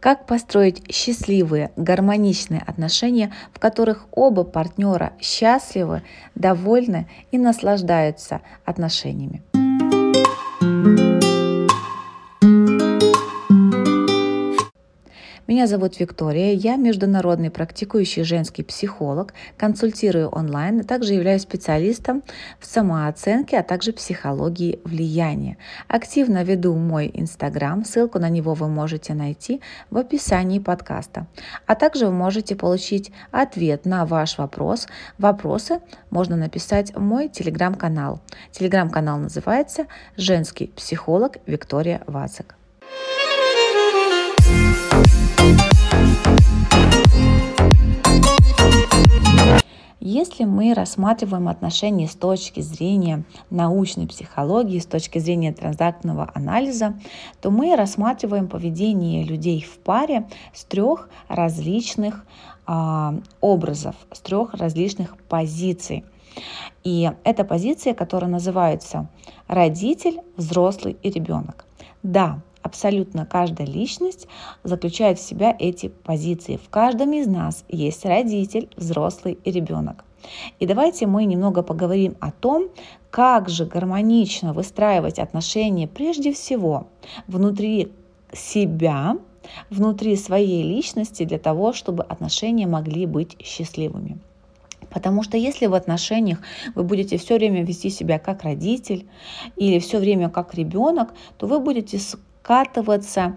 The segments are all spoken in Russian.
Как построить счастливые, гармоничные отношения, в которых оба партнера счастливы, довольны и наслаждаются отношениями. Меня зовут Виктория, я международный практикующий женский психолог, консультирую онлайн, а также являюсь специалистом в самооценке, а также психологии влияния. Активно веду мой инстаграм, ссылку на него вы можете найти в описании подкаста. А также вы можете получить ответ на ваш вопрос. Вопросы можно написать в мой телеграм-канал. Телеграм-канал называется «Женский психолог Виктория Вацик». Если мы рассматриваем отношения с точки зрения научной психологии, с точки зрения транзактного анализа, то мы рассматриваем поведение людей в паре с трех различных а, образов, с трех различных позиций. И это позиция, которая называется родитель, взрослый и ребенок. Да, Абсолютно каждая личность заключает в себя эти позиции. В каждом из нас есть родитель, взрослый и ребенок. И давайте мы немного поговорим о том, как же гармонично выстраивать отношения прежде всего внутри себя, внутри своей личности для того, чтобы отношения могли быть счастливыми. Потому что если в отношениях вы будете все время вести себя как родитель или все время как ребенок, то вы будете скатываться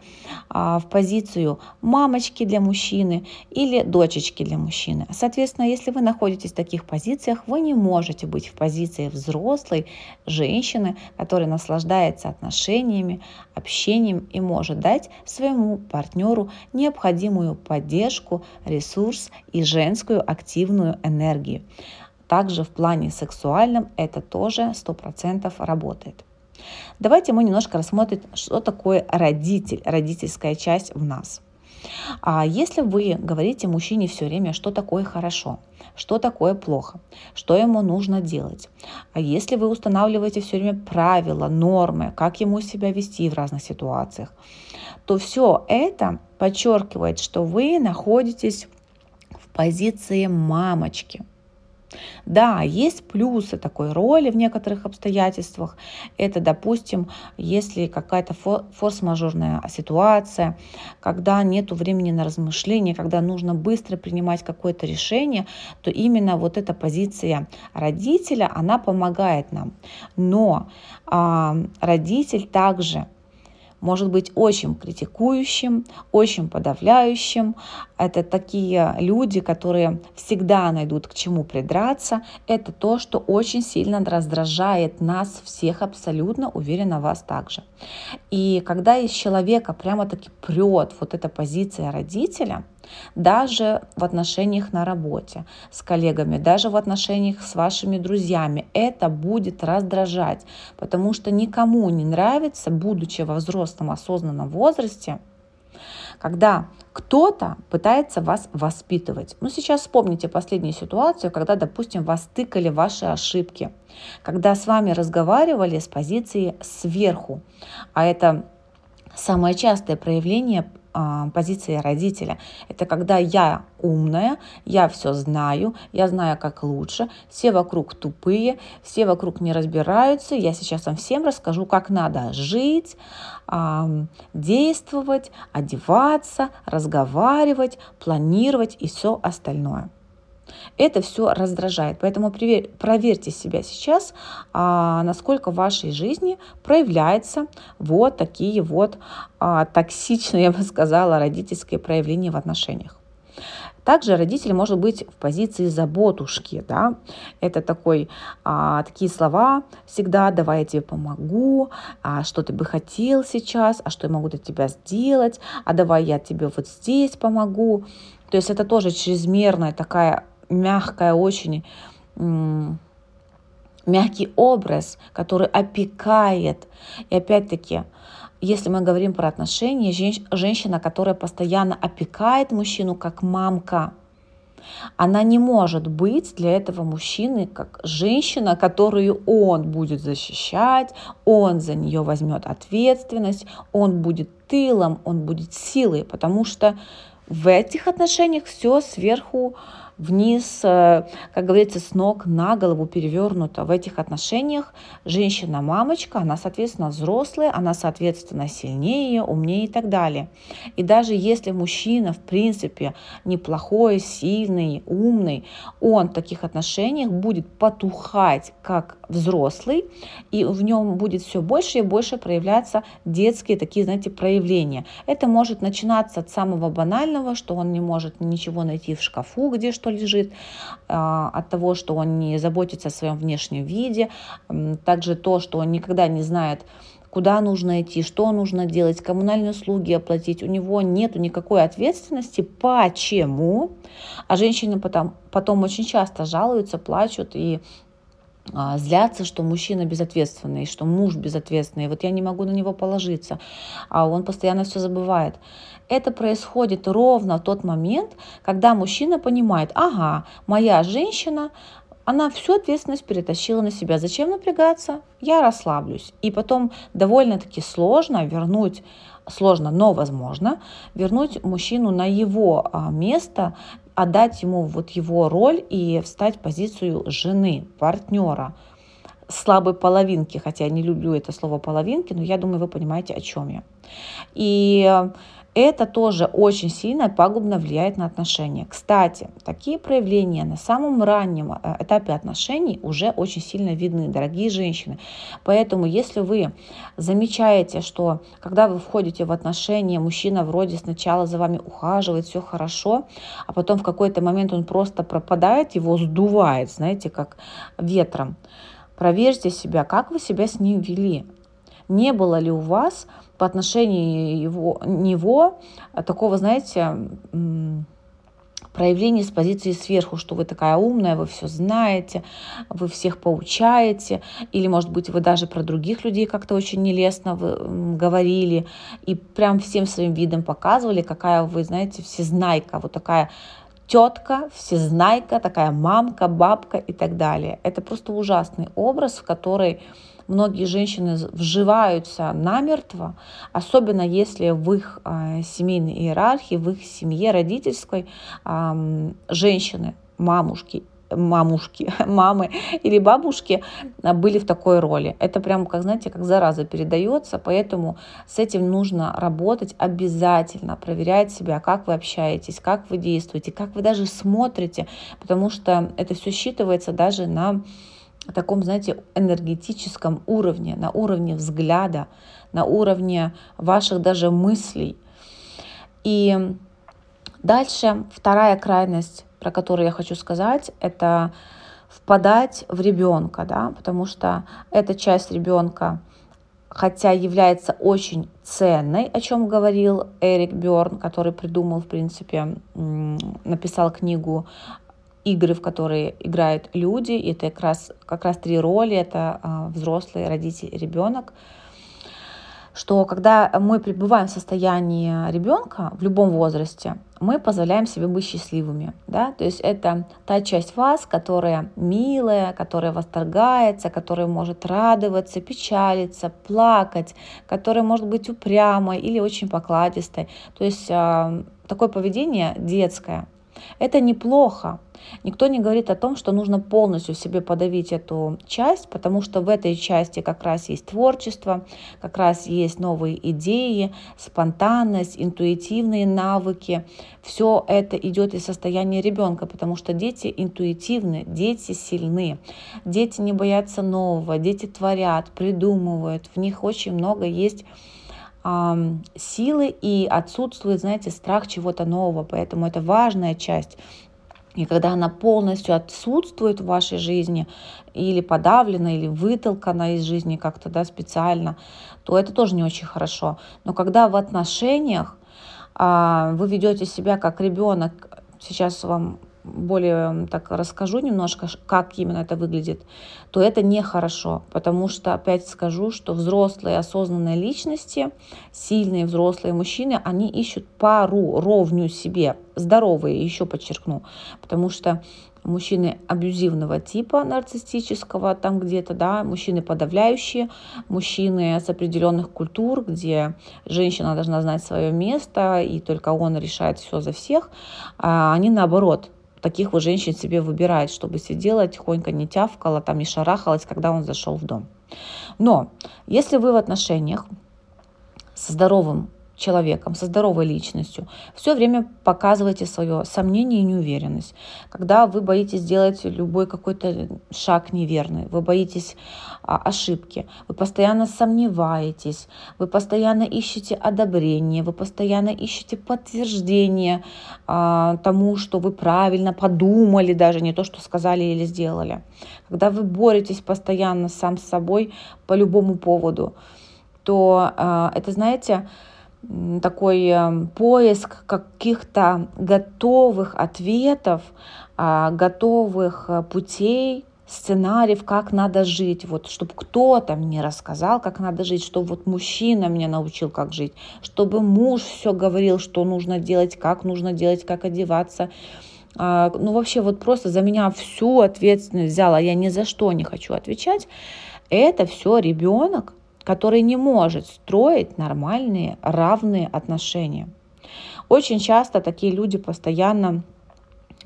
а, в позицию мамочки для мужчины или дочечки для мужчины. Соответственно, если вы находитесь в таких позициях, вы не можете быть в позиции взрослой женщины, которая наслаждается отношениями, общением и может дать своему партнеру необходимую поддержку, ресурс и женскую активную энергию. Также в плане сексуальном это тоже 100% работает. Давайте мы немножко рассмотрим, что такое родитель, родительская часть в нас. А если вы говорите мужчине все время, что такое хорошо, что такое плохо, что ему нужно делать, а если вы устанавливаете все время правила, нормы, как ему себя вести в разных ситуациях, то все это подчеркивает, что вы находитесь в позиции мамочки – да, есть плюсы такой роли в некоторых обстоятельствах. Это, допустим, если какая-то форс-мажорная ситуация, когда нет времени на размышления, когда нужно быстро принимать какое-то решение, то именно вот эта позиция родителя, она помогает нам. Но а, родитель также может быть очень критикующим, очень подавляющим. Это такие люди, которые всегда найдут к чему придраться. Это то, что очень сильно раздражает нас всех абсолютно, уверена вас также. И когда из человека прямо-таки прет вот эта позиция родителя, даже в отношениях на работе с коллегами, даже в отношениях с вашими друзьями. Это будет раздражать, потому что никому не нравится, будучи во взрослом осознанном возрасте, когда кто-то пытается вас воспитывать. Ну, сейчас вспомните последнюю ситуацию, когда, допустим, вас тыкали ваши ошибки, когда с вами разговаривали с позиции сверху, а это самое частое проявление позиции родителя. Это когда я умная, я все знаю, я знаю, как лучше, все вокруг тупые, все вокруг не разбираются, я сейчас вам всем расскажу, как надо жить, действовать, одеваться, разговаривать, планировать и все остальное. Это все раздражает. Поэтому проверьте себя сейчас, а, насколько в вашей жизни проявляются вот такие вот а, токсичные, я бы сказала, родительские проявления в отношениях. Также родитель может быть в позиции заботушки, да, это такой, а, такие слова всегда «давай я тебе помогу», а что ты бы хотел сейчас, а что я могу для тебя сделать, а давай я тебе вот здесь помогу. То есть это тоже чрезмерная такая мягкая, очень мягкий образ, который опекает. И опять-таки, если мы говорим про отношения, женщина, которая постоянно опекает мужчину как мамка, Она не может быть для этого мужчины как женщина, которую он будет защищать, он за нее возьмет ответственность, он будет тылом, он будет силой, потому что в этих отношениях все сверху вниз, э, как говорится, с ног на голову перевернуто. В этих отношениях женщина-мамочка, она, соответственно, взрослая, она, соответственно, сильнее, умнее и так далее. И даже если мужчина, в принципе, неплохой, сильный, умный, он в таких отношениях будет потухать как взрослый, и в нем будет все больше и больше проявляться детские такие, знаете, проявления. Это может начинаться от самого банального, что он не может ничего найти в шкафу, где что лежит, а, от того, что он не заботится о своем внешнем виде, также то, что он никогда не знает, куда нужно идти, что нужно делать, коммунальные услуги оплатить. У него нет никакой ответственности. Почему? А женщины потом, потом очень часто жалуются, плачут и злятся, что мужчина безответственный, что муж безответственный, вот я не могу на него положиться, а он постоянно все забывает. Это происходит ровно в тот момент, когда мужчина понимает, ага, моя женщина, она всю ответственность перетащила на себя. Зачем напрягаться? Я расслаблюсь. И потом довольно-таки сложно вернуть сложно, но возможно, вернуть мужчину на его а, место отдать ему вот его роль и встать в позицию жены, партнера, слабой половинки, хотя я не люблю это слово половинки, но я думаю, вы понимаете, о чем я. И это тоже очень сильно пагубно влияет на отношения. Кстати, такие проявления на самом раннем э, этапе отношений уже очень сильно видны, дорогие женщины. Поэтому, если вы замечаете, что когда вы входите в отношения, мужчина вроде сначала за вами ухаживает, все хорошо, а потом в какой-то момент он просто пропадает, его сдувает, знаете, как ветром. Проверьте себя, как вы себя с ним вели. Не было ли у вас по отношению его, него такого, знаете, проявление с позиции сверху, что вы такая умная, вы все знаете, вы всех поучаете, или, может быть, вы даже про других людей как-то очень нелестно говорили, и прям всем своим видом показывали, какая вы, знаете, всезнайка, вот такая тетка, всезнайка, такая мамка, бабка и так далее. Это просто ужасный образ, в который многие женщины вживаются намертво, особенно если в их э, семейной иерархии, в их семье родительской женщины, мамушки мамушки, мамы или бабушки а, были в такой роли. Это прям, как знаете, как зараза передается, поэтому с этим нужно работать обязательно, проверять себя, как вы общаетесь, как вы действуете, как вы даже смотрите, потому что это все считывается даже на таком, знаете, энергетическом уровне, на уровне взгляда, на уровне ваших даже мыслей. И дальше вторая крайность, про которую я хочу сказать, это впадать в ребенка, да, потому что эта часть ребенка, хотя является очень ценной, о чем говорил Эрик Берн, который придумал, в принципе, написал книгу игры, в которые играют люди. Это как раз, как раз три роли. Это а, взрослый, родитель, ребенок. Что когда мы пребываем в состоянии ребенка в любом возрасте, мы позволяем себе быть счастливыми. Да? То есть это та часть вас, которая милая, которая восторгается, которая может радоваться, печалиться, плакать, которая может быть упрямой или очень покладистой. То есть э, такое поведение детское. Это неплохо, Никто не говорит о том, что нужно полностью себе подавить эту часть, потому что в этой части как раз есть творчество, как раз есть новые идеи, спонтанность, интуитивные навыки. Все это идет из состояния ребенка, потому что дети интуитивны, дети сильны, дети не боятся нового, дети творят, придумывают, в них очень много есть силы и отсутствует, знаете, страх чего-то нового. Поэтому это важная часть и когда она полностью отсутствует в вашей жизни, или подавлена, или вытолкана из жизни как-то да, специально, то это тоже не очень хорошо. Но когда в отношениях а, вы ведете себя как ребенок, сейчас вам более так расскажу немножко, как именно это выглядит, то это нехорошо, потому что, опять скажу, что взрослые осознанные личности, сильные взрослые мужчины, они ищут пару ровню себе, здоровые, еще подчеркну, потому что мужчины абьюзивного типа нарциссического, там где-то, да, мужчины подавляющие, мужчины с определенных культур, где женщина должна знать свое место, и только он решает все за всех, а они наоборот, таких вот женщин себе выбирают, чтобы сидела тихонько, не тявкала, там не шарахалась, когда он зашел в дом. Но если вы в отношениях со здоровым человеком, со здоровой личностью, все время показывайте свое сомнение и неуверенность. Когда вы боитесь сделать любой какой-то шаг неверный, вы боитесь а, ошибки, вы постоянно сомневаетесь, вы постоянно ищете одобрение, вы постоянно ищете подтверждение а, тому, что вы правильно подумали, даже не то, что сказали или сделали. Когда вы боретесь постоянно сам с собой по любому поводу, то а, это, знаете, такой эм, поиск каких-то готовых ответов, а, готовых э, путей, сценариев, как надо жить, вот, чтобы кто-то мне рассказал, как надо жить, чтобы вот мужчина меня научил, как жить, чтобы муж все говорил, что нужно делать, как нужно делать, как одеваться. А, ну, вообще, вот просто за меня всю ответственность взяла, я ни за что не хочу отвечать. Это все ребенок, который не может строить нормальные, равные отношения. Очень часто такие люди постоянно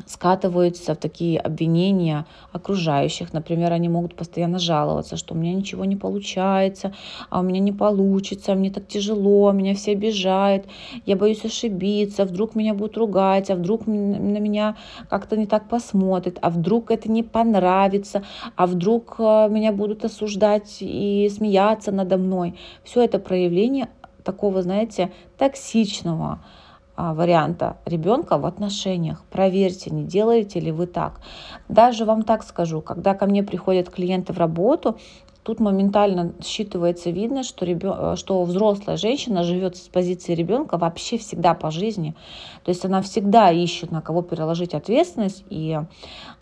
скатываются в такие обвинения окружающих. Например, они могут постоянно жаловаться, что у меня ничего не получается, а у меня не получится, мне так тяжело, меня все обижают, я боюсь ошибиться, вдруг меня будут ругать, а вдруг на меня как-то не так посмотрят, а вдруг это не понравится, а вдруг э, меня будут осуждать и смеяться надо мной. Все это проявление такого, знаете, токсичного, варианта ребенка в отношениях. Проверьте, не делаете ли вы так. Даже вам так скажу, когда ко мне приходят клиенты в работу, тут моментально считывается, видно, что, ребен... что взрослая женщина живет с позиции ребенка вообще всегда по жизни. То есть она всегда ищет, на кого переложить ответственность. И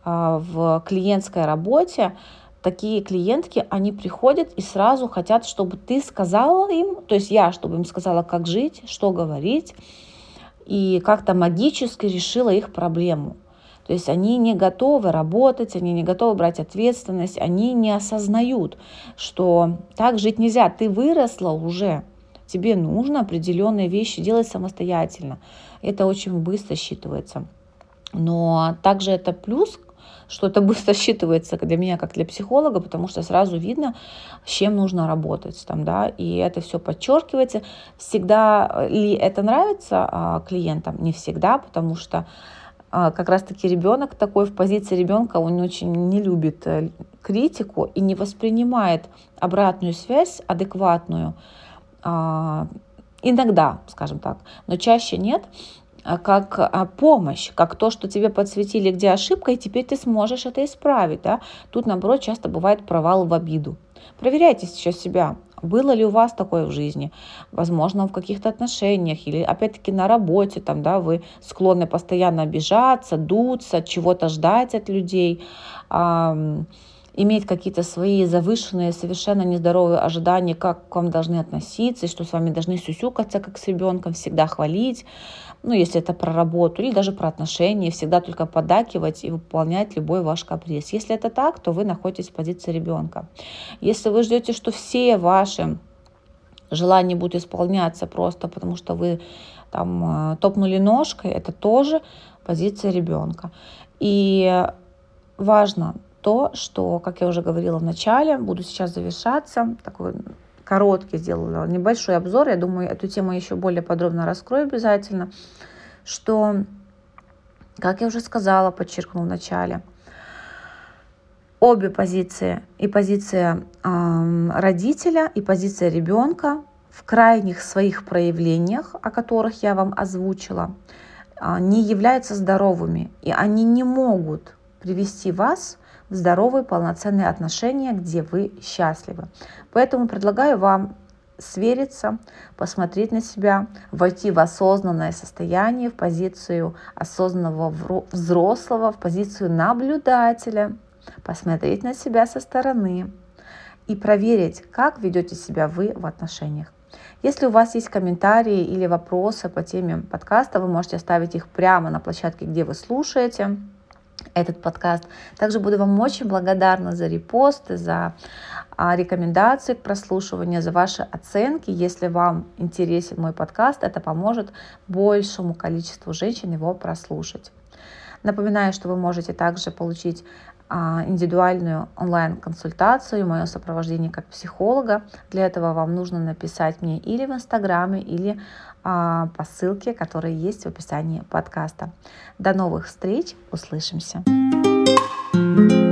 а, в клиентской работе такие клиентки, они приходят и сразу хотят, чтобы ты сказала им, то есть я, чтобы им сказала, как жить, что говорить, и как-то магически решила их проблему. То есть они не готовы работать, они не готовы брать ответственность, они не осознают, что так жить нельзя. Ты выросла уже, тебе нужно определенные вещи делать самостоятельно. Это очень быстро считывается. Но также это плюс что это быстро считывается для меня, как для психолога, потому что сразу видно, с чем нужно работать. Там, да, и это все подчеркивается. Всегда ли это нравится а, клиентам? Не всегда, потому что а, как раз-таки ребенок такой в позиции ребенка, он очень не любит э, критику и не воспринимает обратную связь адекватную. А, иногда, скажем так, но чаще нет. А, как а, помощь, как то, что тебе подсветили, где ошибка, и теперь ты сможешь это исправить. Да? Тут, наоборот, часто бывает провал в обиду. Проверяйте сейчас себя, было ли у вас такое в жизни, возможно, в каких-то отношениях или, опять-таки, на работе, там, да, вы склонны постоянно обижаться, дуться, чего-то ждать от людей, иметь какие-то свои завышенные, совершенно нездоровые ожидания, как к вам должны относиться, и что с вами должны сюсюкаться, как с ребенком, всегда хвалить, ну, если это про работу или даже про отношения, всегда только подакивать и выполнять любой ваш каприз. Если это так, то вы находитесь в позиции ребенка. Если вы ждете, что все ваши желания будут исполняться просто потому, что вы там э, топнули ножкой, это тоже позиция ребенка. И важно то, что, как я уже говорила в начале, буду сейчас завершаться, такой короткий сделала небольшой обзор, я думаю, эту тему еще более подробно раскрою обязательно, что, как я уже сказала, подчеркну в начале, обе позиции, и позиция э, родителя, и позиция ребенка в крайних своих проявлениях, о которых я вам озвучила, э, не являются здоровыми, и они не могут привести вас здоровые, полноценные отношения, где вы счастливы. Поэтому предлагаю вам свериться, посмотреть на себя, войти в осознанное состояние, в позицию осознанного взрослого, в позицию наблюдателя, посмотреть на себя со стороны и проверить, как ведете себя вы в отношениях. Если у вас есть комментарии или вопросы по теме подкаста, вы можете оставить их прямо на площадке, где вы слушаете этот подкаст. Также буду вам очень благодарна за репосты, за а, рекомендации к прослушиванию, за ваши оценки. Если вам интересен мой подкаст, это поможет большему количеству женщин его прослушать. Напоминаю, что вы можете также получить индивидуальную онлайн-консультацию, мое сопровождение как психолога. Для этого вам нужно написать мне или в Инстаграме, или а, по ссылке, которая есть в описании подкаста. До новых встреч, услышимся! thank you